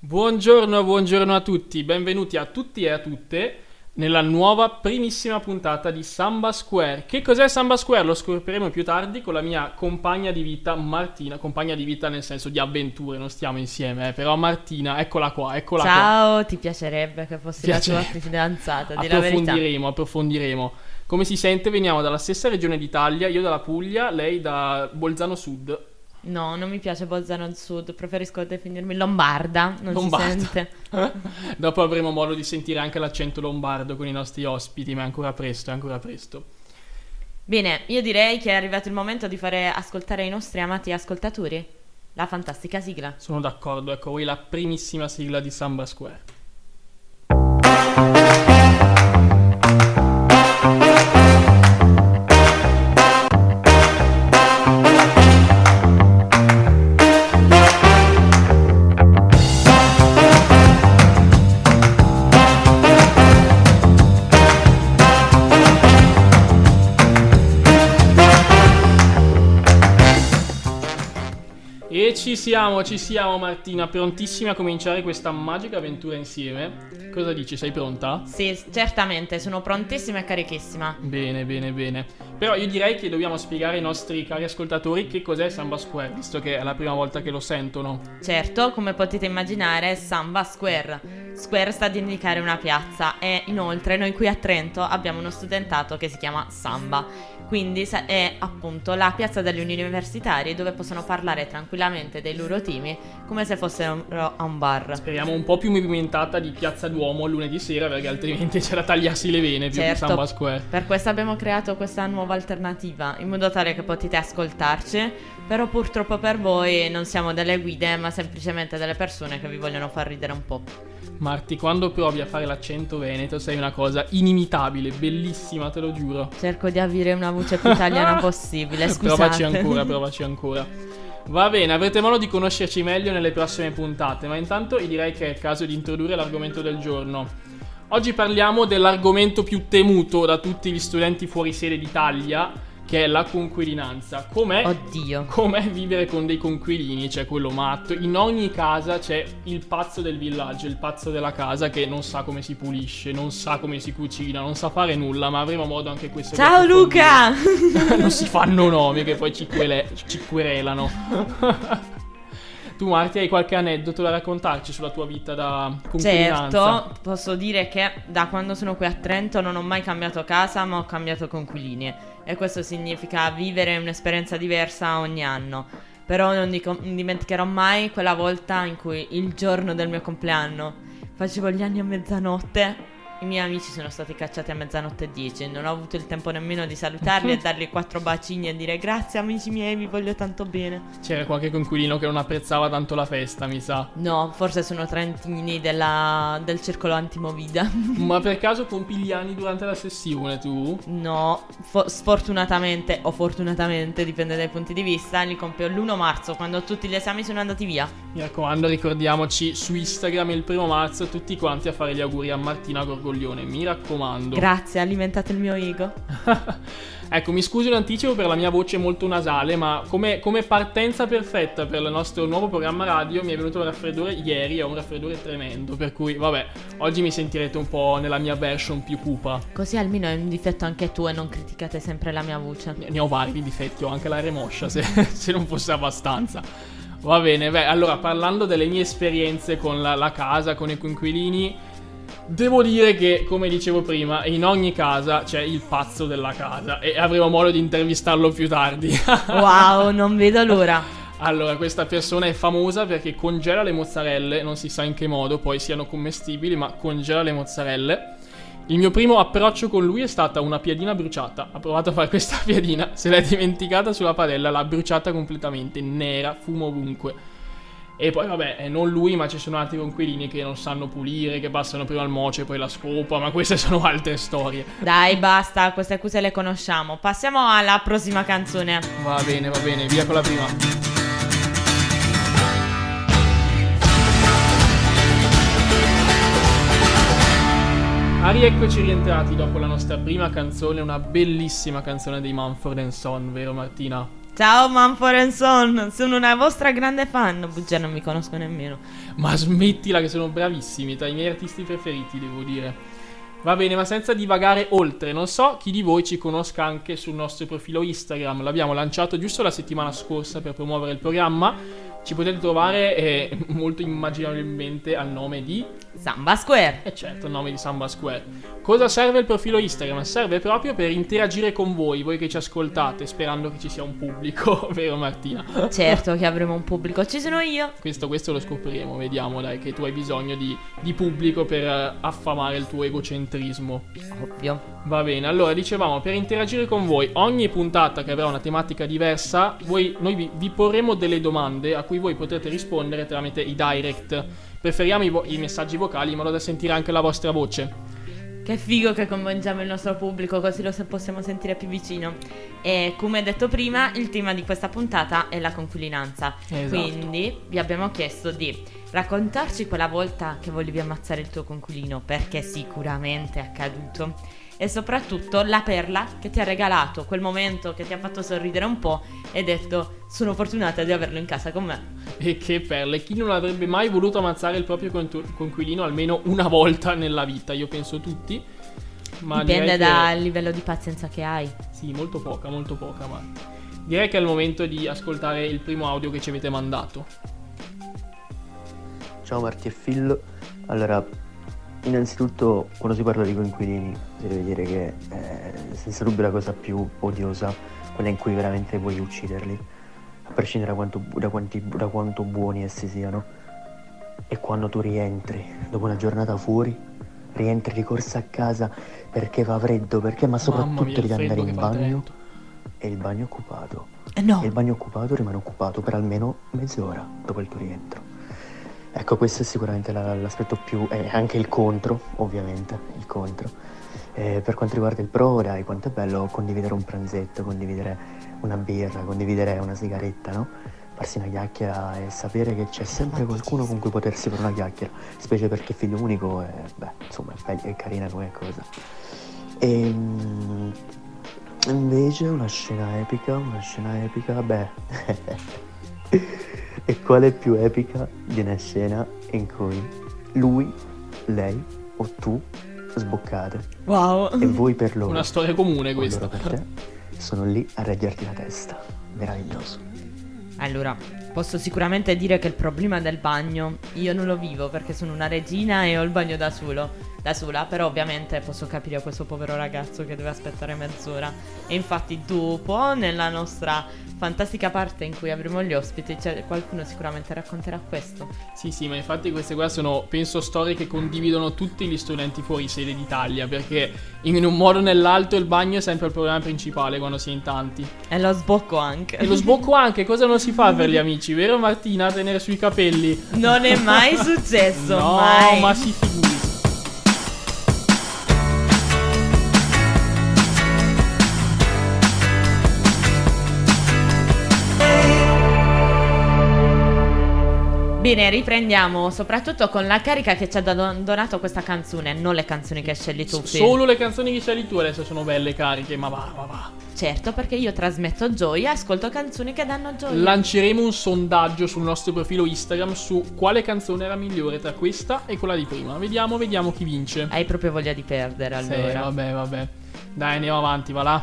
Buongiorno, buongiorno a tutti, benvenuti a tutti e a tutte nella nuova primissima puntata di Samba Square. Che cos'è Samba Square? Lo scopriremo più tardi con la mia compagna di vita Martina, compagna di vita nel senso di avventure, non stiamo insieme, eh, però Martina, eccola qua, eccola Ciao, qua. ti piacerebbe che fossi Piacerebbe. la tua fidanzata, di la verità. Approfondiremo, approfondiremo. Come si sente, veniamo dalla stessa regione d'Italia, io dalla Puglia, lei da Bolzano Sud. No, non mi piace Bolzano al Sud, preferisco definirmi lombarda, non Lombarda. si sente. Dopo avremo modo di sentire anche l'accento lombardo con i nostri ospiti, ma è ancora presto, è ancora presto. Bene, io direi che è arrivato il momento di fare ascoltare ai nostri amati ascoltatori la fantastica sigla. Sono d'accordo, ecco voi la primissima sigla di Samba Square. Ci siamo, ci siamo Martina, prontissimi a cominciare questa magica avventura insieme. Cosa dici, sei pronta? Sì, certamente, sono prontissima e carichissima. Bene, bene, bene. Però io direi che dobbiamo spiegare ai nostri cari ascoltatori che cos'è Samba Square, visto che è la prima volta che lo sentono. Certo, come potete immaginare, Samba Square. Square sta ad indicare una piazza e inoltre noi qui a Trento abbiamo uno studentato che si chiama Samba. Quindi è appunto la piazza degli universitari dove possono parlare tranquillamente dei loro temi come se fossero a un bar. Speriamo un po' più movimentata di Piazza Duomo lunedì sera, perché altrimenti c'è da tagliarsi le vene più Certo. che Samba Square. Per questo abbiamo creato questa nuova alternativa, in modo tale che potete ascoltarci, però purtroppo per voi non siamo delle guide, ma semplicemente delle persone che vi vogliono far ridere un po'. Marti, quando provi a fare l'accento veneto sei una cosa inimitabile, bellissima, te lo giuro. Cerco di avere una voce più italiana possibile, scusate. Provaci ancora, provaci ancora. Va bene, avrete modo di conoscerci meglio nelle prossime puntate, ma intanto io direi che è il caso di introdurre l'argomento del giorno. Oggi parliamo dell'argomento più temuto da tutti gli studenti fuori sede d'Italia, che è la conquilinanza. Com'è, Oddio. com'è vivere con dei conquilini, c'è quello matto. In ogni casa c'è il pazzo del villaggio, il pazzo della casa che non sa come si pulisce, non sa come si cucina, non sa fare nulla, ma avremo modo anche questo Ciao. Luca! non si fanno nomi che poi ci, quele- ci querelano. tu Marti hai qualche aneddoto da raccontarci sulla tua vita da conquilinanza? Certo, posso dire che da quando sono qui a Trento non ho mai cambiato casa, ma ho cambiato conquiline. E questo significa vivere un'esperienza diversa ogni anno. Però non, dico- non dimenticherò mai quella volta in cui il giorno del mio compleanno facevo gli anni a mezzanotte. I miei amici sono stati cacciati a mezzanotte e 10. Non ho avuto il tempo nemmeno di salutarli e dargli quattro bacini e dire grazie amici miei, vi voglio tanto bene. C'era qualche conquilino che non apprezzava tanto la festa, mi sa. No, forse sono trentini della- del circolo antimovida. Ma per caso compi gli anni durante la sessione tu? No, fo- sfortunatamente o fortunatamente, dipende dai punti di vista, li compio l'1 marzo quando tutti gli esami sono andati via. Mi raccomando, ricordiamoci su Instagram il primo marzo tutti quanti a fare gli auguri a Martina Gorgoglione. Mi raccomando. Grazie, alimentate il mio ego. ecco, mi scuso in anticipo per la mia voce molto nasale, ma come, come partenza perfetta per il nostro nuovo programma radio mi è venuto un raffreddore ieri, ho un raffreddore tremendo, per cui vabbè, oggi mi sentirete un po' nella mia version più cupa. Così almeno hai un difetto anche tu e non criticate sempre la mia voce. Ne ne ho vari di difetti, ho anche l'aria moscia se, se non fosse abbastanza. Va bene, beh, allora parlando delle mie esperienze con la, la casa, con i coinquilini, devo dire che, come dicevo prima, in ogni casa c'è il pazzo della casa e avremo modo di intervistarlo più tardi. Wow, non vedo l'ora. Allora, questa persona è famosa perché congela le mozzarelle, non si sa in che modo poi siano commestibili, ma congela le mozzarelle. Il mio primo approccio con lui è stata una piadina bruciata. Ha provato a fare questa piadina, se l'è dimenticata sulla padella, l'ha bruciata completamente, nera, fumo ovunque. E poi vabbè, eh, non lui, ma ci sono altri conquilini che non sanno pulire, che passano prima il moce, poi la scopa, ma queste sono altre storie. Dai, basta, queste accuse le conosciamo. Passiamo alla prossima canzone. Va bene, va bene, via con la prima. Ah, rieccoci rientrati dopo la nostra prima canzone, una bellissima canzone dei Mumford Son, vero Martina? Ciao Manfred Son, sono una vostra grande fan. Bugia, non mi conosco nemmeno. Ma smettila che sono bravissimi, tra i miei artisti preferiti, devo dire. Va bene, ma senza divagare oltre, non so chi di voi ci conosca anche sul nostro profilo Instagram. L'abbiamo lanciato giusto la settimana scorsa per promuovere il programma ci potete trovare eh, molto immaginabilmente al nome di Samba Square. E eh certo, il nome di Samba Square. Cosa serve il profilo Instagram? Serve proprio per interagire con voi, voi che ci ascoltate, sperando che ci sia un pubblico, vero Martina? Certo che avremo un pubblico, ci sono io. Questo, questo lo scopriremo, vediamo dai, che tu hai bisogno di, di pubblico per eh, affamare il tuo egocentrismo. Ovvio. Va bene, allora dicevamo, per interagire con voi, ogni puntata che avrà una tematica diversa, voi, noi vi, vi porremo delle domande a cui cui voi potrete rispondere tramite i direct. Preferiamo i, vo- i messaggi vocali in modo da sentire anche la vostra voce. Che figo che coinvolgiamo il nostro pubblico, così lo possiamo sentire più vicino. E come detto prima, il tema di questa puntata è la conquilinanza. Esatto. Quindi vi abbiamo chiesto di raccontarci quella volta che volevi ammazzare il tuo conquilino, perché sicuramente è accaduto e soprattutto la perla che ti ha regalato quel momento che ti ha fatto sorridere un po' e detto sono fortunata di averlo in casa con me. E che perle, chi non avrebbe mai voluto ammazzare il proprio conquilino almeno una volta nella vita? Io penso tutti. Ma Dipende dal che... livello di pazienza che hai. Sì, molto poca, molto poca, ma direi che è il momento di ascoltare il primo audio che ci avete mandato. Ciao Marti e Phil. Allora, Innanzitutto, quando si parla di coinquilini, deve dire che è eh, senza dubbio la cosa più odiosa, quella in cui veramente vuoi ucciderli, a prescindere da quanto, da quanti, da quanto buoni essi siano. E quando tu rientri, dopo una giornata fuori, rientri di corsa a casa perché fa freddo, perché ma soprattutto mia, devi andare in bagno e il bagno è occupato. Eh no. E il bagno occupato rimane occupato per almeno mezz'ora dopo il tuo rientro. Ecco, questo è sicuramente la, l'aspetto più... e anche il contro, ovviamente, il contro. Eh, per quanto riguarda il pro, dai, quanto è bello condividere un pranzetto, condividere una birra, condividere una sigaretta, no? Farsi una chiacchiera e sapere che c'è sempre qualcuno con cui potersi fare una chiacchiera, specie perché figlio unico è, beh, insomma, è, è carina come cosa. E ehm, invece una scena epica, una scena epica, beh... E quale più epica di una scena in cui lui, lei o tu sboccate. Wow. E voi per loro. Una storia comune questa. per te sono lì a reggerti la testa. Meraviglioso. Allora, posso sicuramente dire che il problema del bagno io non lo vivo perché sono una regina e ho il bagno da solo da sola, però ovviamente posso capire questo povero ragazzo che deve aspettare mezz'ora. E infatti dopo, nella nostra fantastica parte in cui avremo gli ospiti, cioè, qualcuno sicuramente racconterà questo. Sì, sì, ma infatti queste qua sono, penso, storie che condividono tutti gli studenti fuori sede d'Italia, perché in un modo o nell'altro il bagno è sempre il problema principale quando si è in tanti. E lo sbocco anche. E lo sbocco anche, cosa non si fa per gli amici, vero Martina? Tenere sui capelli. Non è mai successo, no, mai. ma si figuri. Bene, riprendiamo soprattutto con la carica che ci ha donato questa canzone, non le canzoni che scegli tu. S- solo le canzoni che scegli tu adesso sono belle cariche, ma va, va, va. Certo, perché io trasmetto gioia e ascolto canzoni che danno gioia. Lanceremo un sondaggio sul nostro profilo Instagram su quale canzone era migliore tra questa e quella di prima. Vediamo, vediamo chi vince. Hai proprio voglia di perdere allora. Sì, vabbè, vabbè. Dai, andiamo avanti, va là.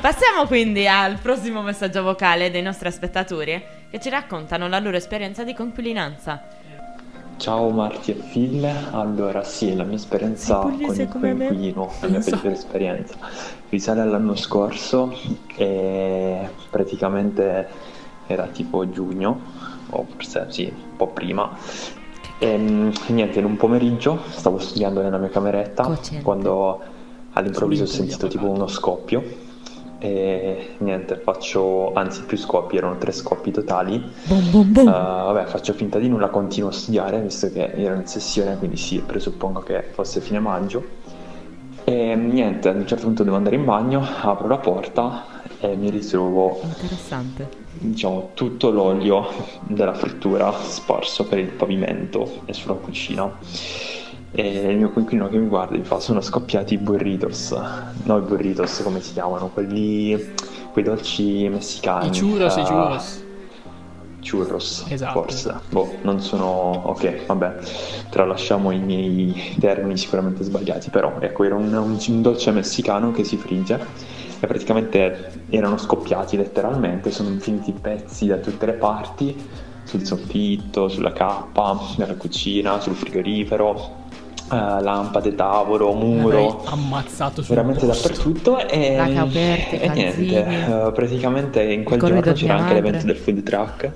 Passiamo quindi al prossimo messaggio vocale dei nostri spettatori che ci raccontano la loro esperienza di conquilinanza. Ciao Marti e Phil, allora sì, la mia esperienza con il coinquilino, la mia peggiore esperienza, risale all'anno scorso e praticamente era tipo giugno, o forse sì, un po' prima. E niente, in un pomeriggio stavo studiando nella mia cameretta Cocente. quando all'improvviso ho sentito tipo uno scoppio e niente, faccio, anzi più scoppi, erano tre scoppi totali. Boom, boom, boom. Uh, vabbè, faccio finta di nulla, continuo a studiare, visto che ero in sessione, quindi sì, presuppongo che fosse fine maggio. E niente, ad un certo punto devo andare in bagno, apro la porta e mi ritrovo diciamo tutto l'olio della frittura sparso per il pavimento e sulla cucina e il mio coinquilino che mi guarda mi fa sono scoppiati i burritos. No i burritos come si chiamano? Quelli quei dolci messicani i churros uh, i churros. churros, esatto. forse. Boh, non sono... Ok, vabbè, tralasciamo i miei termini sicuramente sbagliati, però ecco, era un, un dolce messicano che si frigge e praticamente erano scoppiati letteralmente, sono infiniti pezzi da tutte le parti, sul soffitto, sulla cappa, nella cucina, sul frigorifero, Uh, lampade, tavolo, muro, ammazzato veramente dappertutto e, aperte, e niente, uh, praticamente in quel giorno c'era anche l'evento del food truck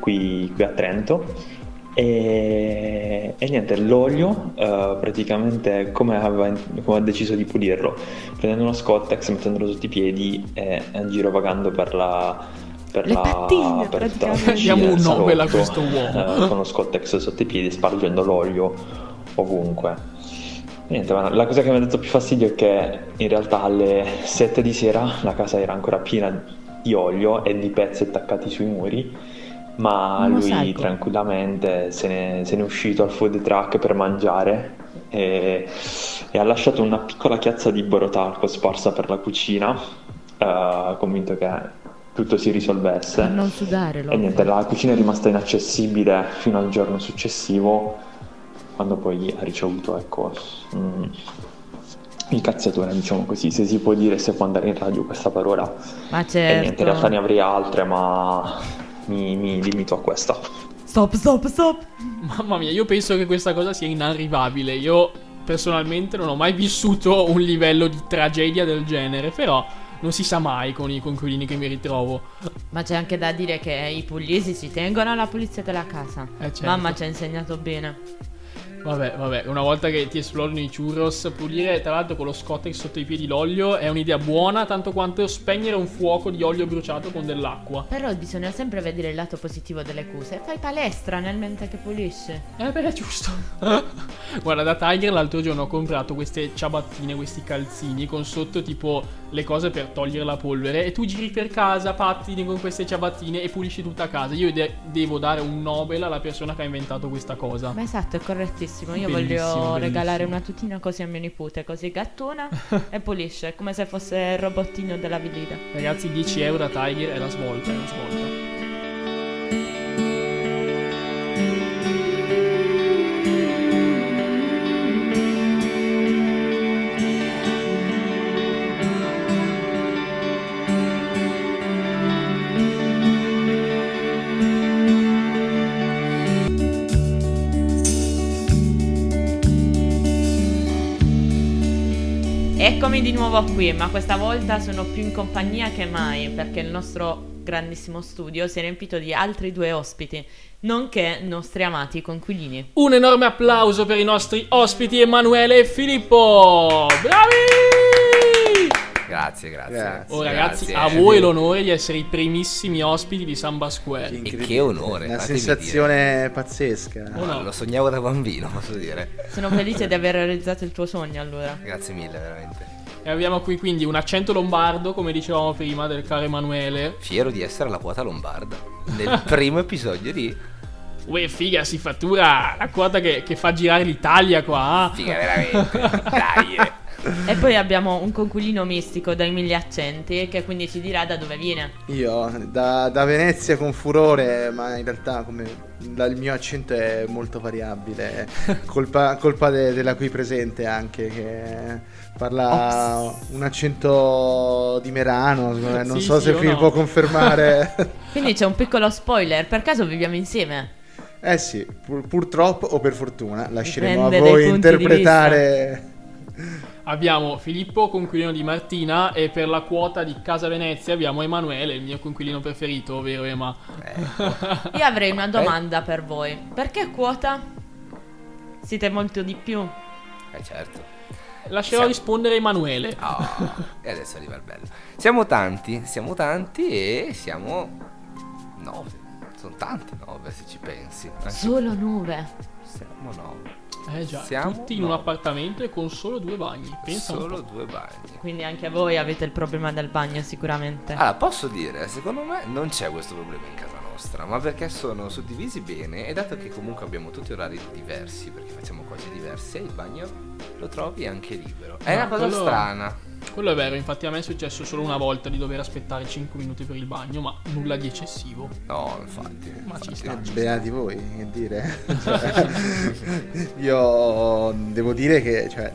qui, qui a Trento e, e, niente, l'olio uh, praticamente come, aveva, come ha deciso di pulirlo? Prendendo uno Scottex, mettendolo sotto i piedi e girovagando per la, per Le la, pattine, per praticamente. Diamo un Nobel a questo uomo. Con lo Scottex sotto i piedi, spargendo l'olio ovunque. Niente, la cosa che mi ha dato più fastidio è che in realtà alle 7 di sera la casa era ancora piena di olio e di pezzi attaccati sui muri ma lui mosaico. tranquillamente se ne, se ne, è uscito al food truck per mangiare e, e, ha lasciato una piccola chiazza di borotalco sparsa per la cucina, uh, convinto che tutto si risolvesse. Per non sudare, e niente, la cucina è rimasta inaccessibile fino al giorno successivo, quando poi ha ricevuto, ecco, mm, il cazziatore, diciamo così, se si può dire, se può andare in radio questa parola. Ma certo. E niente, in realtà ne avrei altre, ma mi, mi limito a questa. Stop, stop, stop. Mamma mia, io penso che questa cosa sia inarrivabile. Io personalmente non ho mai vissuto un livello di tragedia del genere, però non si sa mai con i conquilini che mi ritrovo. Ma c'è anche da dire che i pugliesi si tengono alla pulizia della casa. Eh certo. Mamma ci ha insegnato bene. Vabbè, vabbè, una volta che ti esplodano i churros, pulire tra l'altro con lo scottex sotto i piedi l'olio è un'idea buona, tanto quanto spegnere un fuoco di olio bruciato con dell'acqua. Però bisogna sempre vedere il lato positivo delle cose. Fai palestra nel mentre che pulisci. Eh beh, è giusto. Guarda, da Tiger l'altro giorno ho comprato queste ciabattine, questi calzini con sotto tipo le cose per togliere la polvere e tu giri per casa, pattini con queste ciabattine e pulisci tutta casa. Io de- devo dare un Nobel alla persona che ha inventato questa cosa. Ma esatto, è correttissimo. Io bellissimo, voglio bellissimo. regalare una tutina così a mio nipote, così gattona e pulisce, come se fosse il robottino della Vilida. Ragazzi, 10 euro da Tiger è la svolta, è la svolta. Eccomi di nuovo qui, ma questa volta sono più in compagnia che mai perché il nostro grandissimo studio si è riempito di altri due ospiti, nonché nostri amati conquilini. Un enorme applauso per i nostri ospiti Emanuele e Filippo! Bravi! Grazie, grazie. grazie. Oh ragazzi, grazie. a voi l'onore di essere i primissimi ospiti di Samba Square. E che onore. Una sensazione dire. pazzesca. Oh, no. Lo sognavo da bambino, posso dire. Sono felice di aver realizzato il tuo sogno allora. Grazie mille, veramente. E abbiamo qui quindi un accento lombardo, come dicevamo prima, del caro Emanuele. Fiero di essere la quota lombarda. Nel primo episodio di... Uè, figa, si fattura la quota che, che fa girare l'Italia qua. Figa, veramente. Dai. Eh. E poi abbiamo un conculino mistico dai mille accenti che quindi ci dirà da dove viene. Io da, da Venezia con furore, ma in realtà come il mio accento è molto variabile, colpa, colpa de, della qui presente anche che parla Ops. un accento di Merano, non sì, so sì, se Fil no. può confermare. Quindi c'è un piccolo spoiler, per caso viviamo insieme? Eh sì, pur, purtroppo o per fortuna, lasceremo Dipende a voi interpretare abbiamo Filippo, conquilino di Martina, e per la quota di Casa Venezia abbiamo Emanuele, il mio conquilino preferito, vero Ema? Eh. Io avrei una domanda per voi. Perché quota? Siete molto di più? Eh certo. Lascerò siamo... rispondere Emanuele. Oh, e adesso arriva il bello. Siamo tanti, siamo tanti e siamo nove. Sono tanti nove se ci pensi. Anche Solo nove. Siamo nove. Eh già, Siamo tutti in un appartamento e con solo due bagni. Pensa solo due bagni. Quindi anche voi avete il problema del bagno sicuramente. Allora, posso dire, secondo me non c'è questo problema in casa nostra, ma perché sono suddivisi bene e dato che comunque abbiamo tutti orari diversi, perché facciamo cose diverse, il bagno lo trovi anche libero. È no, una cosa quello... strana. Quello è vero, infatti a me è successo solo una volta di dover aspettare 5 minuti per il bagno, ma nulla di eccessivo. No, infatti. Ma infatti. ci sta. ci Beati voi, che dire. Io devo dire che cioè,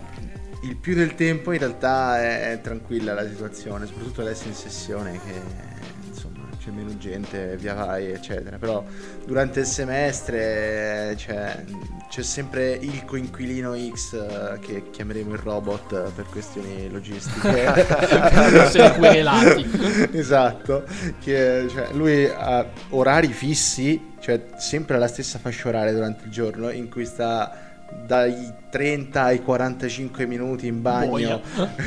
il più del tempo in realtà è, tranquilla la situazione, soprattutto adesso in sessione che c'è meno gente, via vai, eccetera. Però durante il semestre cioè, c'è sempre il coinquilino X eh, che chiameremo il robot per questioni logistiche. Per essere querelati. esatto, che cioè, lui ha orari fissi, cioè sempre alla stessa fascia oraria durante il giorno in cui sta dai 30 ai 45 minuti in bagno.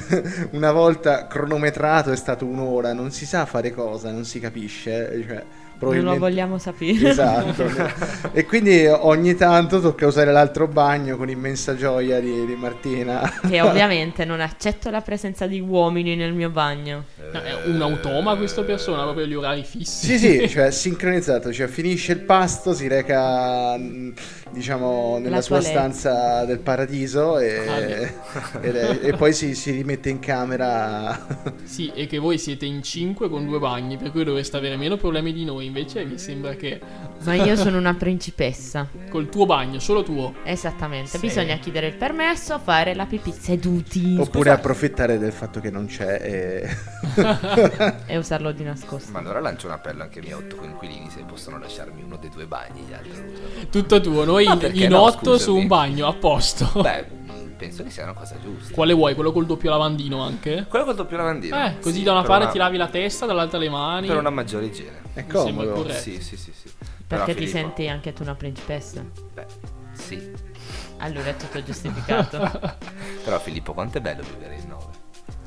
Una volta cronometrato è stato un'ora, non si sa fare cosa, non si capisce, cioè Non lo probabilmente vogliamo sapere. Esatto. e quindi ogni tanto tocca usare l'altro bagno con immensa gioia di, di Martina. che ovviamente non accetto la presenza di uomini nel mio bagno. No, È un automa questa persona, proprio gli orari fissi. Sì, sì, cioè sincronizzato, cioè finisce il pasto, si reca mh, diciamo nella La sua stanza del paradiso e, Ah, ed è- e poi si, si rimette in camera. Sì, e che voi siete in 5 con due bagni, per cui dovreste avere meno problemi di noi. Invece mi sembra che Ma io sono una principessa. col tuo bagno, solo tuo. Esattamente. Sì. Bisogna chiedere il permesso, fare la pipì seduti Oppure approfittare del fatto che non c'è e... e usarlo di nascosto. Ma allora lancio un appello anche ai miei otto coinquilini se possono lasciarmi uno dei due bagni, gli altri. Tutto tuo, noi Ma in, in no, otto su scusami? un bagno, a posto. Beh, penso che sia una cosa giusta. Quale vuoi? Quello col doppio lavandino anche? Quello col doppio lavandino. Eh, così Sì, da una parte ti lavi la testa, dall'altra le mani. Per una maggiore igiene. È comodo. Sì, sì, sì, sì. Però, Perché ti Filippo, senti anche tu una principessa? Beh, sì. Allora è tutto giustificato. Però Filippo, quanto è bello vivere in 9.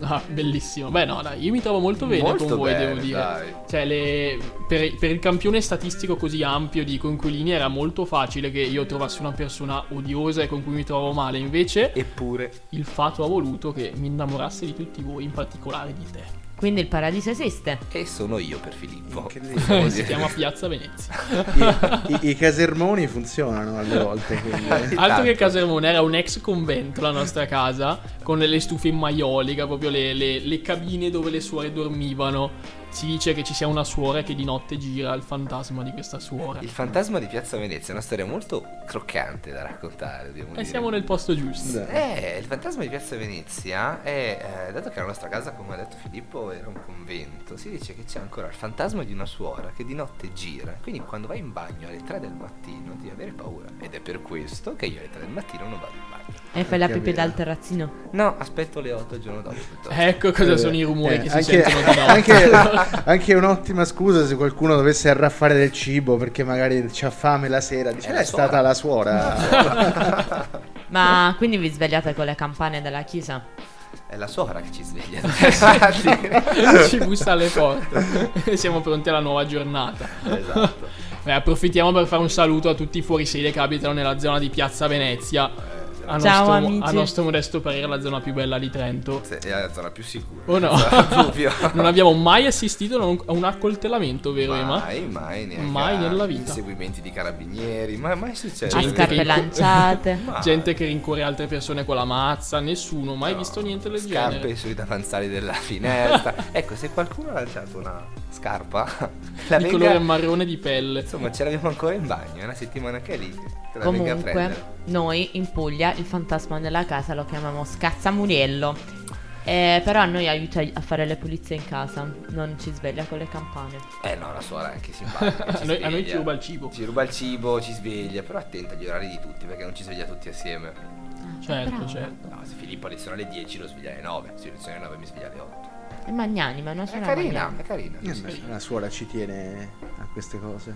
Ah, bellissimo. Beh, no, dai, io mi trovo molto bene Molto con voi, bene, devo dire. dai. Cioè, le- per, per il campione statistico così ampio di coinquilini era molto facile che io trovassi una persona odiosa e con cui mi trovo male. Invece, Eppure, il fato ha voluto che mi innamorassi di tutti voi, in particolare di te. Quindi il paradiso esiste. e sono io per Filippo. Si chiama Piazza Venezia. I, i- i casermoni funzionano alle volte. quindi- Altro che Casermone, era un ex convento la nostra casa, con le stufe in maiolica, proprio le, le- le cabine dove le suore dormivano. Si dice che ci sia una suora che di notte gira il fantasma di questa suora. Il fantasma di Piazza Venezia è una storia molto croccante da raccontare, E dire. siamo nel posto giusto. Eh, il fantasma di Piazza Venezia è, eh, dato che la nostra casa, come ha detto Filippo, era un convento, si dice che c'è ancora il fantasma di una suora che di notte gira. Quindi quando vai in bagno alle 3 del mattino devi avere paura. Ed è per questo che io alle 3 del mattino non vado in bagno. E fai la pipì dal terrazzino. No, aspetto le 8 il giorno dopo. piuttosto. Ecco cosa Eh, sono i rumori eh, che si anche, sentono di notte. anche, anche un'ottima scusa se qualcuno dovesse arraffare del cibo perché magari c'ha fame la sera. Dice, È "Eh, la è stata suora." la suora. Ma quindi vi svegliate con le campane della chiesa? È la suora che ci sveglia. Infatti. ci bussa alle porte. Siamo pronti alla nuova giornata. esatto. Beh, approfittiamo per fare un saluto a tutti i fuorisede che abitano nella zona di Piazza Venezia. A, Ciao, nostro, amici. a nostro modesto parere la zona più bella di Trento. Sì, È la zona più sicura. Oh no, non abbiamo mai assistito a un, accoltellamento, vero Ema? Mai, mai, neanche Mai nella vita. Inseguimenti di carabinieri, mai, mai successo. A Gente scarpe che- lanciate. Gente che rincorre altre persone con la mazza, nessuno, mai No, visto niente del Scarpe genere. sui davanzali della finestra. ecco, se qualcuno ha lanciato una scarpa, la Di venga... colore marrone di pelle. Insomma, ce l'abbiamo ancora in bagno, è una settimana che è lì. Comunque, noi in Puglia il fantasma della casa lo chiamiamo Scazzamuriello. Eh, però a noi aiuta a fare le pulizie in casa, non ci sveglia con le campane. Eh no, la suora è anche simpatica. A noi, a noi ci ruba il cibo. Ci ruba il cibo, ci sveglia, però attenta agli orari di tutti perché non ci sveglia tutti assieme. Certo, Bravo. certo. No, se Filippo ha lezione alle 10 lo sveglia alle 9, se io lezione alle 9 mi sveglia alle 8. È magnanima, non È sono carina, magnanima. è carina. Eh, beh, La suora ci tiene a queste cose.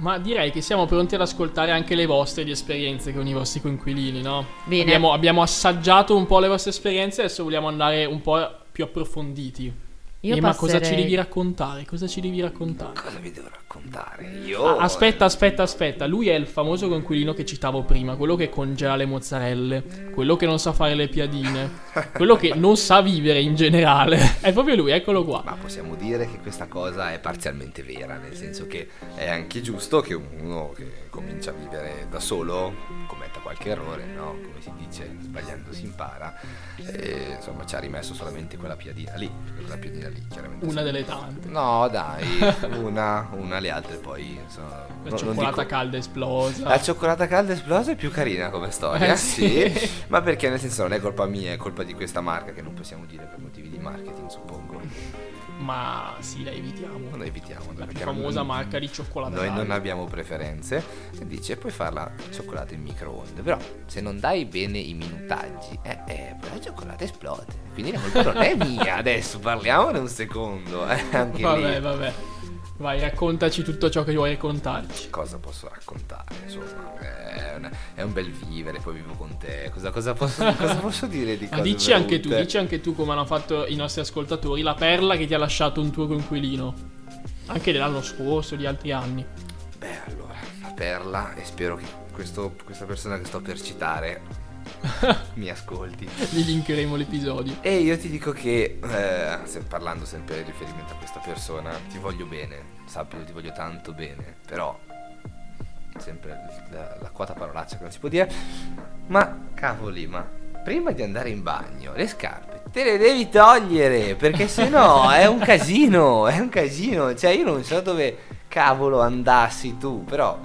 Ma direi che siamo pronti ad ascoltare anche le vostre di esperienze con i vostri coinquilini, no? Bene. Abbiamo, abbiamo assaggiato un po' le vostre esperienze, adesso vogliamo andare un po' più approfonditi. Io Eh, ma cosa ci passerei- devi raccontare? Cosa ci devi raccontare? Cosa vi devo raccontare? Io... Ah, aspetta, aspetta, aspetta. Lui è il famoso coinquilino che citavo prima, quello che congela le mozzarelle, quello che non sa fare le piadine, quello che non sa vivere in generale. È proprio lui, eccolo qua. Ma possiamo dire che questa cosa è parzialmente vera, nel senso che è anche giusto che uno che comincia a vivere da solo commetta qualche errore, no? Come si dice, sbagliando si impara. E, insomma, ci ha rimesso solamente quella piadina lì, quella piadina lì chiaramente... Una sì. delle tante. No, dai, una, una, le altre poi... Insomma, La non cioccolata dico- calda esplosa. La cioccolata calda esplosa è più carina come storia, Eh, sì. sì. Ma perché nel senso non è colpa mia, è colpa di questa marca che non possiamo dire per motivi di marketing, suppongo. Ma sì, la evitiamo. Non evitiamo. La più famosa marca di cioccolata Noi non abbiamo preferenze. E dice puoi fare la cioccolata in microonde. Però se non dai bene i minutaggi, eh, eh, poi la cioccolata esplode. Quindi la colpa non è mia. Adesso parliamone un secondo. Eh, anche Vabbè, lì. vabbè. Vai, raccontaci tutto ciò che vuoi raccontarci. Cosa posso raccontare? Insomma, è, una- è un bel vivere, poi vivo con te. Cosa, cosa posso, cosa posso dire di Ma cose dici anche tu, dici anche tu come hanno fatto i nostri ascoltatori, la perla che ti ha lasciato un tuo coinquilino. Anche dell'anno scorso, di altri anni. Beh, allora, la perla, e spero che questo- questa persona che sto per citare mi ascolti. Vi linkeremo l'episodio. E io ti dico che, eh, parlando sempre in riferimento a questa persona, ti voglio bene, sappi che ti voglio tanto bene, però sempre la, la quota parolaccia che non si può dire, ma cavoli, ma prima di andare in bagno le scarpe te le devi togliere, perché se no è un casino, è un casino, cioè io non so dove cavolo andassi tu, però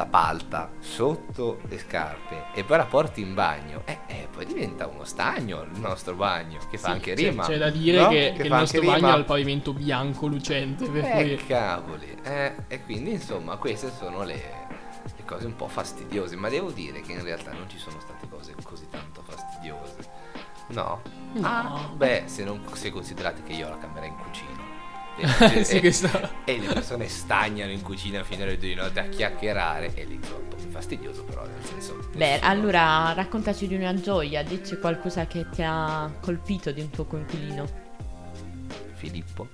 la palta sotto le scarpe e poi la porti in bagno, e eh, poi diventa uno stagno il nostro bagno, che fa Sì, anche c'è- rima. C'è da dire no? che, che il fa nostro bagno rima. ha il pavimento bianco lucente. Per Eh, cui... cavoli. Eh, e quindi, insomma, queste sono le, le cose un po' fastidiose. Ma devo dire che in realtà non ci sono state cose così tanto fastidiose. No? No. Ah, beh, se, non, se considerate che io ho la camera in cucina. E, Sì, e- e le persone stagnano in cucina fino alle due di notte a chiacchierare. E lì insomma, un po' più fastidioso, però, nel senso. Beh, nessuno- allora raccontaci di una gioia, dici qualcosa che ti ha colpito di un tuo coinquilino. Filippo.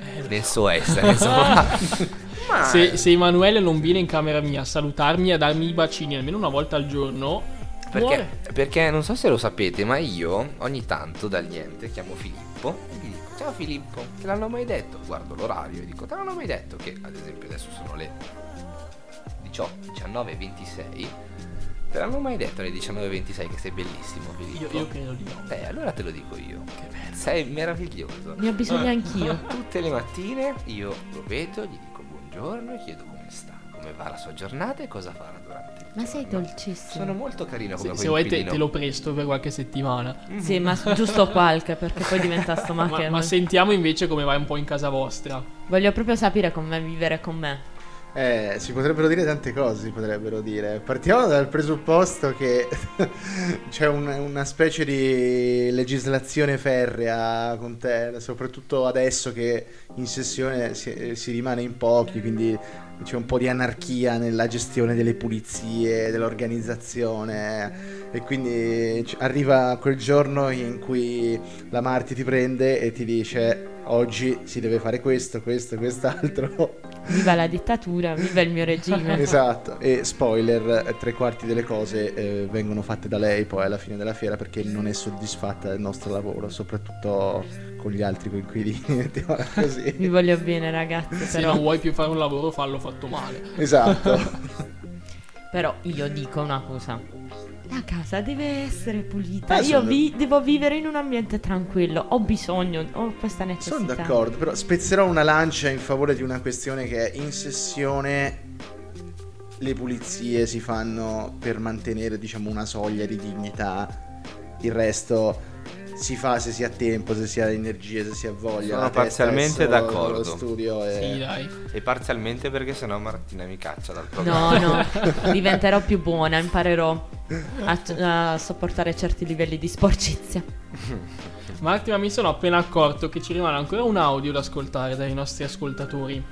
Eh, Nel suo essere, insomma. Ma se, se Emanuele non viene in camera mia a salutarmi e a darmi i bacini almeno una volta al giorno, Perché, perché non so se lo sapete, ma io ogni tanto dal niente chiamo Filippo Ciao Filippo, te l'hanno mai detto? Guardo l'orario e dico: Te l'hanno mai detto che ad esempio adesso sono le 18, 19, 26. Te l'hanno mai detto alle 19.26 che sei bellissimo, Io, Filippo? io credo di no. Eh, allora te lo dico io. Che bello. Sei meraviglioso. Ne ho bisogno anch'io. Tutte le mattine io lo vedo, gli dico buongiorno e chiedo come sta, come va la sua giornata e cosa farà durante Ma sei dolcissimo. Sono molto carino come Se, se vuoi te, lo presto per qualche settimana. Sì, ma giusto qualche, perché poi diventa stomaco. Ma, ma sentiamo invece come vai un po' in casa vostra. Voglio proprio sapere com'è vivere con me. Eh, si potrebbero dire tante cose, si potrebbero dire. Partiamo dal presupposto che c'è un- una specie di legislazione ferrea con te, soprattutto adesso che in sessione si, si rimane in pochi, quindi c'è un po' di anarchia nella gestione delle pulizie, dell'organizzazione. E quindi arriva quel giorno in cui la Marti ti prende e ti dice oggi si deve fare questo, questo, quest'altro. Viva la dittatura, viva il mio regime. Esatto, e spoiler, tre quarti delle cose eh, vengono fatte da lei poi alla fine della fiera perché non è soddisfatta del nostro lavoro, soprattutto con gli altri coinquilini, mettiamola Vi così. voglio bene, ragazzi. Se Però, non vuoi più fare un lavoro, fallo fatto male. Esatto. però io dico una cosa. La casa deve essere pulita. Eh, Io vi- devo vivere in un ambiente tranquillo. Ho bisogno, ho questa necessità. Sono d'accordo, però spezzerò una lancia in favore di una questione che è in sessione le pulizie si fanno per mantenere, diciamo, una soglia di dignità. Il resto si fa se si ha tempo, se si ha energie, se si ha voglia. Sono parzialmente d'accordo. Lo studio è... Sì, dai. E parzialmente perché sennò Martina mi caccia dal programma. No, no, diventerò più buona, imparerò a, a sopportare certi livelli di sporcizia. Marti, ma mi sono appena accorto che ci rimane ancora un audio da ascoltare dai nostri ascoltatori.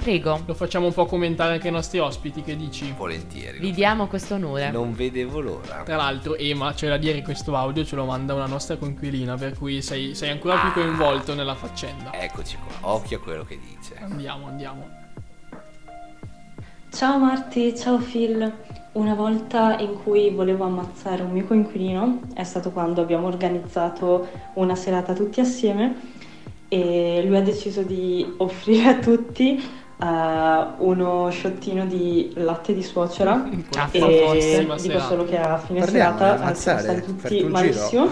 Prego. Lo facciamo un po' commentare anche ai nostri ospiti, che dici? Volentieri. Vi diamo questo onore. Non vedevo l'ora. Tra l'altro, Ema, c'è da dire che questo audio ce lo manda una nostra conquilina, per cui sei, sei ancora più coinvolto nella faccenda. Eccoci qua, occhio a quello che dice. Andiamo, andiamo. Ciao Marti, ciao Phil. Una volta in cui volevo ammazzare un mio coinquilino è stato quando abbiamo organizzato una serata tutti assieme e lui ha deciso di offrire a tutti uh, uno sciottino di latte di suocera. E dico solo che a fine Parliamo, serata siamo stati tutti malissimo.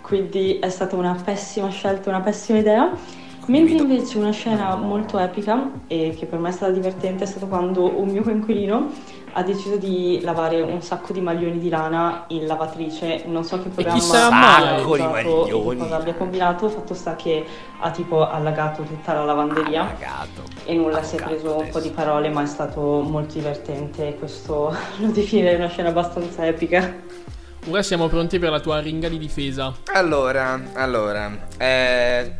Quindi è stata una pessima scelta, una pessima idea. Mentre invece una scena molto epica e che per me è stata divertente è stato quando un mio coinquilino ha deciso di lavare un sacco di maglioni di lana in lavatrice. Non so che programma abbia Sacco di maglioni. cosa abbia combinato, fatto sta che ha tipo allagato tutta la lavanderia Pagato. e nulla si è Allagato preso un po' di adesso. parole, ma è stato molto divertente. Questo lo definirei una scena abbastanza epica. Ora siamo pronti per la tua ringa di difesa. Allora, allora, eh,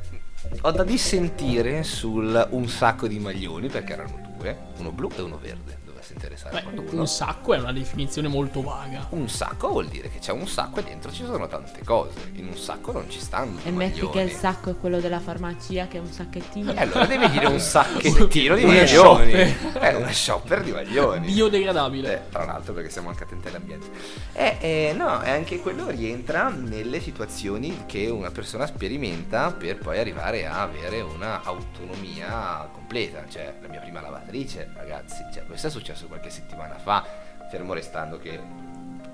ho da dissentire sul un sacco di maglioni perché erano due, uno blu e uno verde. Dovesse interessare Beh, qualcuno. un sacco è una definizione molto vaga. Un sacco vuol dire che c'è un sacco e dentro ci sono tante cose. In un sacco non ci stanno E metti maglioni. che il sacco è quello della farmacia, che è un sacchettino. E allora devi dire un sacchettino di maglioni. shopper. È una shopper di maglioni. Biodegradabile. Eh, tra l'altro perché siamo anche attenti all'ambiente. E eh, no, e anche quello rientra nelle situazioni che una persona sperimenta per poi arrivare a avere una autonomia completa. Cioè, la mia prima lavatrice, ragazzi, cioè, questo è successo qualche settimana fa, fermo restando che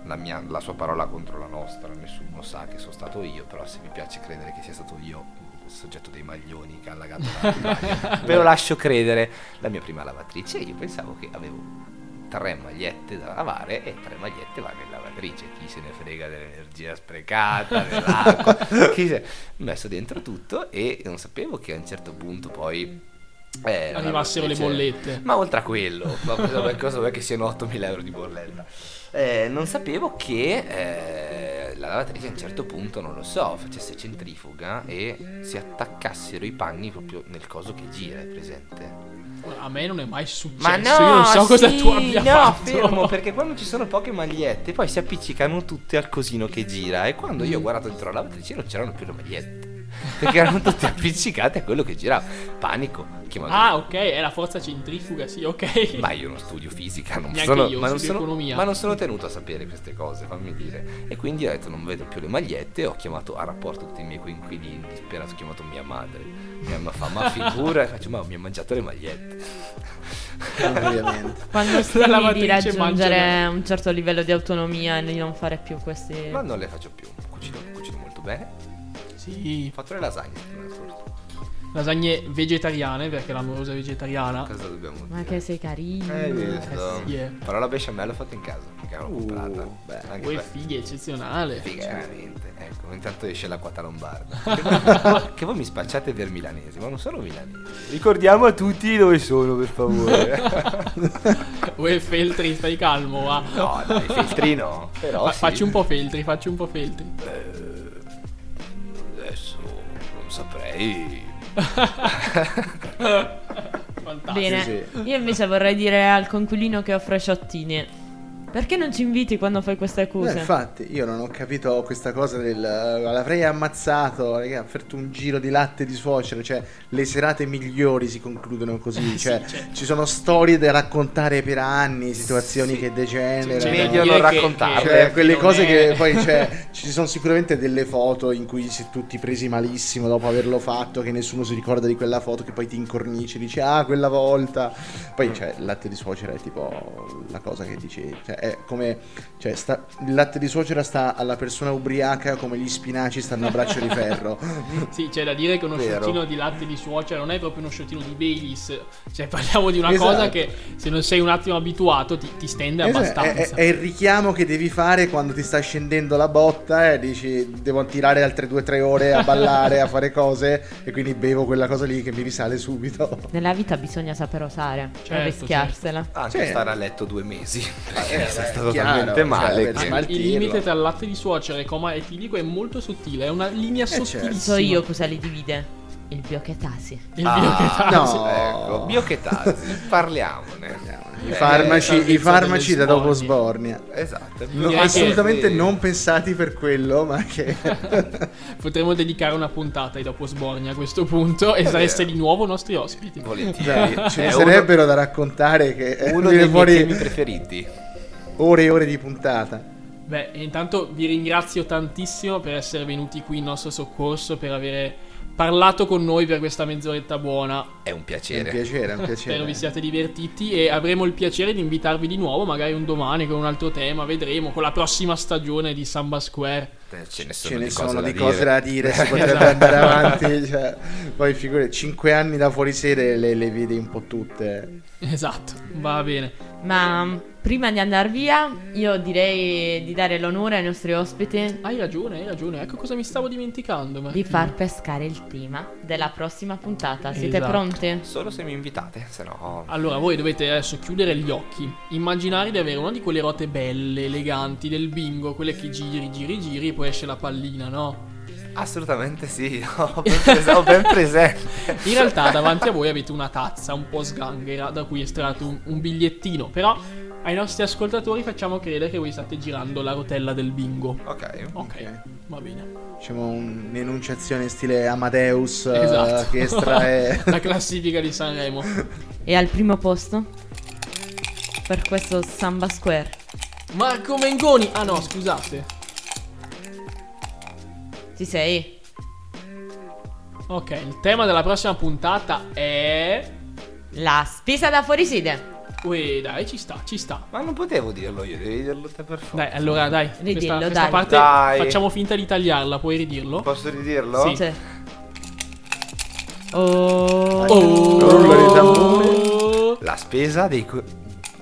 la, mia, la sua parola contro la nostra, nessuno sa che sono stato io, però se mi piace credere che sia stato io il soggetto dei maglioni che ha allagato la ve lo lascio credere. La mia prima lavatrice, io pensavo che avevo tre magliette da lavare e tre magliette vanno in lavatrice. Chi se ne frega dell'energia sprecata, dell'acqua, chi se... ho messo dentro tutto e non sapevo che a un certo punto poi... eh, Arrivassero le lavatrice- bollette. ma oltre a quello, ma cosa cosa vuoi che siano 8.000 euro di bolletta? Eh, non sapevo che eh, la lavatrice a un certo punto, non lo so, facesse centrifuga e si attaccassero i panni proprio nel coso che gira, è presente? A me non è mai successo. Ma no, io non so cosa sì, tu abbia no, fatto. fermo, perché quando ci sono poche magliette, poi si appiccicano tutte al cosino che gira. E quando io ho guardato dentro la lavatrice non c'erano più le magliette. Perché erano tutte appiccicate a quello che girava. Panico. chiamato- Ah, ok, è la forza centrifuga, sì, ok. Ma io non studio fisica, non Neanche sono, io, ma, non studio sono, economia. ma non sono tenuto a sapere queste cose, fammi dire. E quindi ho detto non vedo più le magliette, ho chiamato a rapporto tutti i miei coinquilini, disperato, ho chiamato mia madre. Mia mamma fa, ma figura, e faccio, ma mi ha mangiato le magliette. Ovviamente. Quando stimi di raggiungere un certo livello di autonomia e di non fare più questi... Ma non le faccio più, cucino, cucino molto bene. Sì, Ho fatto le lasagne settimana scorsa. lasagne vegetariane, perché l'amorosa è vegetariana. Cosa dobbiamo dire? Ma che sei carino. Hai visto? sì, eh. Però la bechamel l'ho fatta in casa, mica l'ho Uh, comprata. beh. Anche Uè, per- fighi, eccezionale. Figa, veramente. Ecco, intanto esce la quata lombarda. Che voi, mi spacciate per milanesi, ma non sono milanesi. Ricordiamo a tutti dove sono, per favore. Uè, Feltri, stai calmo, va. no, dai, filtri no. Però Fa- sì. Facci un po' Feltri, facci un po' Feltri. Adesso Fantastico. Bene, Sì, io invece vorrei dire al conquilino che offre sciottini. Perché non ci inviti quando fai queste Eh, accuse? infatti, io non ho capito questa cosa del eh, l'avrei ammazzato, raga, ha offerto un giro di latte di suocera, cioè le serate migliori si concludono così, cioè certo. ci sono storie da raccontare per anni, situazioni Sì. che degenerano. C'è da Meglio non raccontarle. Cioè, quelle non cose è- che poi cioè, ci sono sicuramente delle foto in cui si è tutti presi malissimo dopo averlo fatto, che nessuno si ricorda di quella foto, che poi ti incornici, dici ah quella volta. Poi cioè, il latte di suocera è tipo la cosa che dici, cioè, è come cioè, sta- il latte di suocera sta alla persona ubriaca come gli spinaci stanno a braccio di ferro. Sì, c'è da dire che uno Vero. sciottino di latte di suocera non è proprio uno sciottino di Baileys. Cioè, parliamo di una Esatto. cosa che se non sei un attimo abituato ti, ti stende Esatto, abbastanza. È, è- è il richiamo che devi fare quando ti sta scendendo la botta e dici devo tirare altre due o tre ore a ballare, a fare cose e quindi bevo quella cosa lì che mi risale subito. Nella vita bisogna saper osare Certo, rischiarsela. Anche Sì. stare a letto due mesi. Perché eh, è stato chiaro, talmente cioè, male per che... Il limite tra latte di suocera e coma etilico è molto sottile, è una linea certo. sottilissima. So io cosa li divide. Il biochetasi. Il Ah, biochetasi. no. Ecco, biochetasi, parliamone. I Eh, farmaci, salvezza i farmaci da dopo Sbornia. Esatto. No, Direi che- assolutamente non pensati per quello, ma che... Potremmo dedicare una puntata ai dopo Sbornia a questo punto e È sareste vero. di nuovo nostri ospiti. Volentieri. Dai, ce È ne uno- sarebbero da raccontare che eh, Uno dei miei fuori temi preferiti. Ore e ore di puntata. Beh, intanto vi ringrazio tantissimo per essere venuti qui in nostro soccorso, per aver parlato con noi per questa mezz'oretta buona. È un È un piacere. piacere, è un piacere. Spero vi siate divertiti e avremo il piacere di invitarvi di nuovo, magari un domani con un altro tema, vedremo, con la prossima stagione di Samba Square. Eh, Ce ne sono, Ce ne di, sono cose, di da cose dire. da dire, si potrebbe Esatto. andare avanti. Cioè, poi figure, 5 anni da fuori sede le, le vedi un po' tutte. Esatto, va bene. Ma prima di andare via, io direi di dare l'onore ai nostri ospiti Hai ragione, hai ragione. Ecco cosa mi stavo dimenticando. di Martina. far pescare il tema della prossima puntata. Siete Esatto. pronti? Solo se mi invitate, se no... Allora, voi dovete adesso chiudere gli occhi, immaginare di avere una di quelle rote belle, eleganti del bingo, quelle che giri, giri, giri e poi esce la pallina, no? Assolutamente sì, ho ben, pres- ho ben presente. In realtà davanti a voi avete una tazza un po' sganghera da cui è estratto un, un bigliettino, però ai nostri ascoltatori facciamo credere che voi state girando la rotella del bingo. Ok. Ok, Ok. va bene. Diciamo un'enunciazione stile Amadeus eh, Esatto. che estrae. la classifica di Sanremo. E al primo posto? Per questo Samba Square. Marco Mengoni! Ah no, scusate. Ci sei? Ok, il tema della prossima puntata è... La spesa da fuoriside. Uè, dai, ci sta, ci sta. Ma non potevo dirlo io, devi dirlo te per forza. Dai, allora dai, Ridillo, questa, questa dai. parte Dai. facciamo finta di tagliarla, puoi ridirlo? Posso ridirlo? Sì. Sì. Oh. Oh, tamburi. La spesa dei...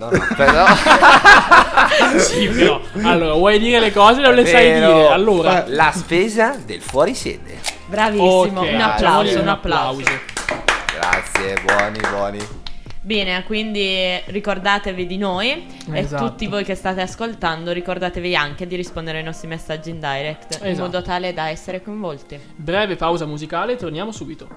No, no, però... sì, però. Allora, vuoi dire le cose non le sai Vero. dire? Allora, La spesa del fuorisede. Bravissimo. ok, un applauso, un applauso. Grazie, buoni, buoni. Bene, quindi ricordatevi di noi Esatto. e tutti voi che state ascoltando ricordatevi anche di rispondere ai nostri messaggi in direct in Esatto. modo tale da essere coinvolti. breve pausa musicale, torniamo subito.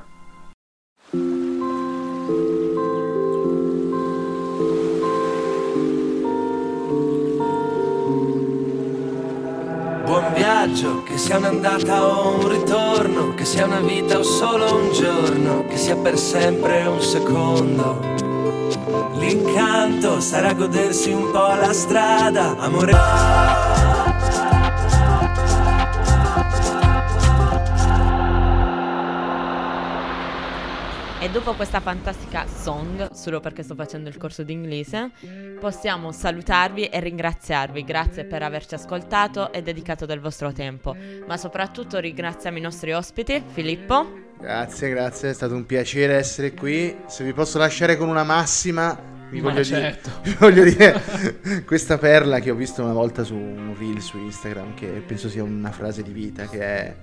Buon viaggio, che sia un'andata o un ritorno, che sia una vita o solo un giorno, che sia per sempre un secondo. L'incanto sarà godersi un po' la strada, amore. E dopo questa fantastica song, solo perché sto facendo il corso di inglese, possiamo salutarvi e ringraziarvi. Grazie per averci ascoltato e dedicato del vostro tempo. Ma soprattutto ringraziamo i nostri ospiti, Filippo. Grazie, grazie, è stato un piacere essere qui. Se vi posso lasciare con una massima, vi Ma voglio, certo. dire, vi voglio dire questa perla che ho visto una volta su un reel su Instagram, che penso sia una frase di vita, che è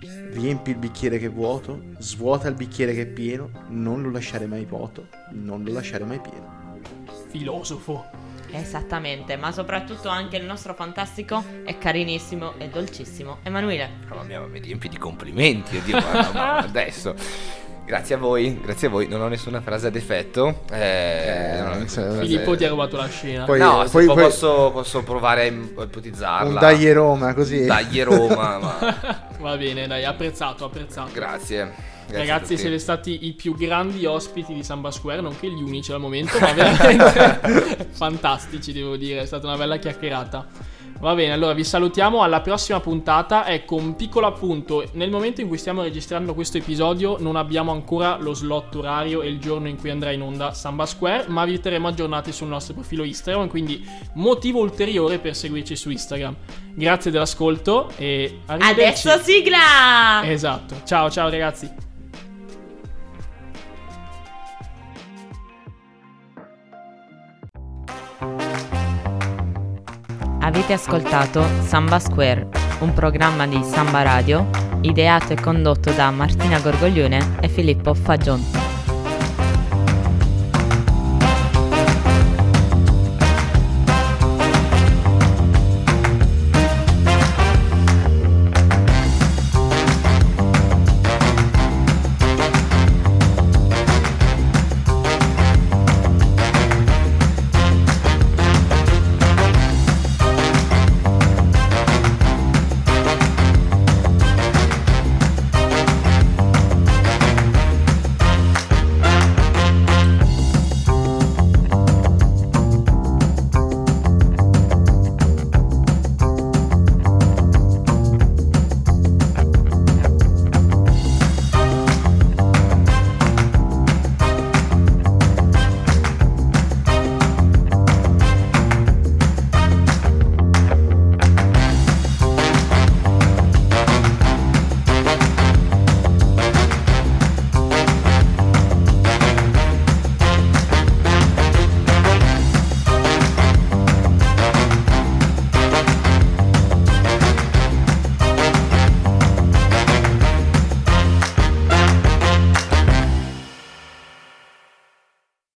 riempi il bicchiere che è vuoto, svuota il bicchiere che è pieno, non lo lasciare mai vuoto, non lo lasciare mai pieno. Filosofo. Esattamente, ma soprattutto anche il nostro fantastico e carinissimo e dolcissimo Emanuele. Mamma mia, mi riempi di complimenti. Oddio, ma, ma adesso. Grazie a voi, grazie a voi. Non ho nessuna frase ad effetto. Eh, Eh, Filippo ti ha rubato la scena. Poi- no, se poi- po- poi- posso, posso provare a ipotizzarla. Un dai Roma, così. Dai Roma, ma Va bene, dai, apprezzato, apprezzato. grazie. Grazie Ragazzi, siete stati i più grandi ospiti di Samba Square, nonché gli unici al momento, ma veramente fantastici, devo dire. È stata una bella chiacchierata. Va bene, allora vi salutiamo alla prossima puntata. Ecco, un piccolo appunto. Nel momento in cui stiamo registrando questo episodio non abbiamo ancora lo slot orario e il giorno in cui andrà in onda Samba Square, ma vi terremo aggiornati sul nostro profilo Instagram, quindi motivo ulteriore per seguirci su Instagram. Grazie dell'ascolto e arrivederci. Adesso sigla! Esatto. Ciao ciao ragazzi. Avete ascoltato Samba Square, un programma di Samba Radio ideato e condotto da Martina Gorgoglione e Filippo Fagion.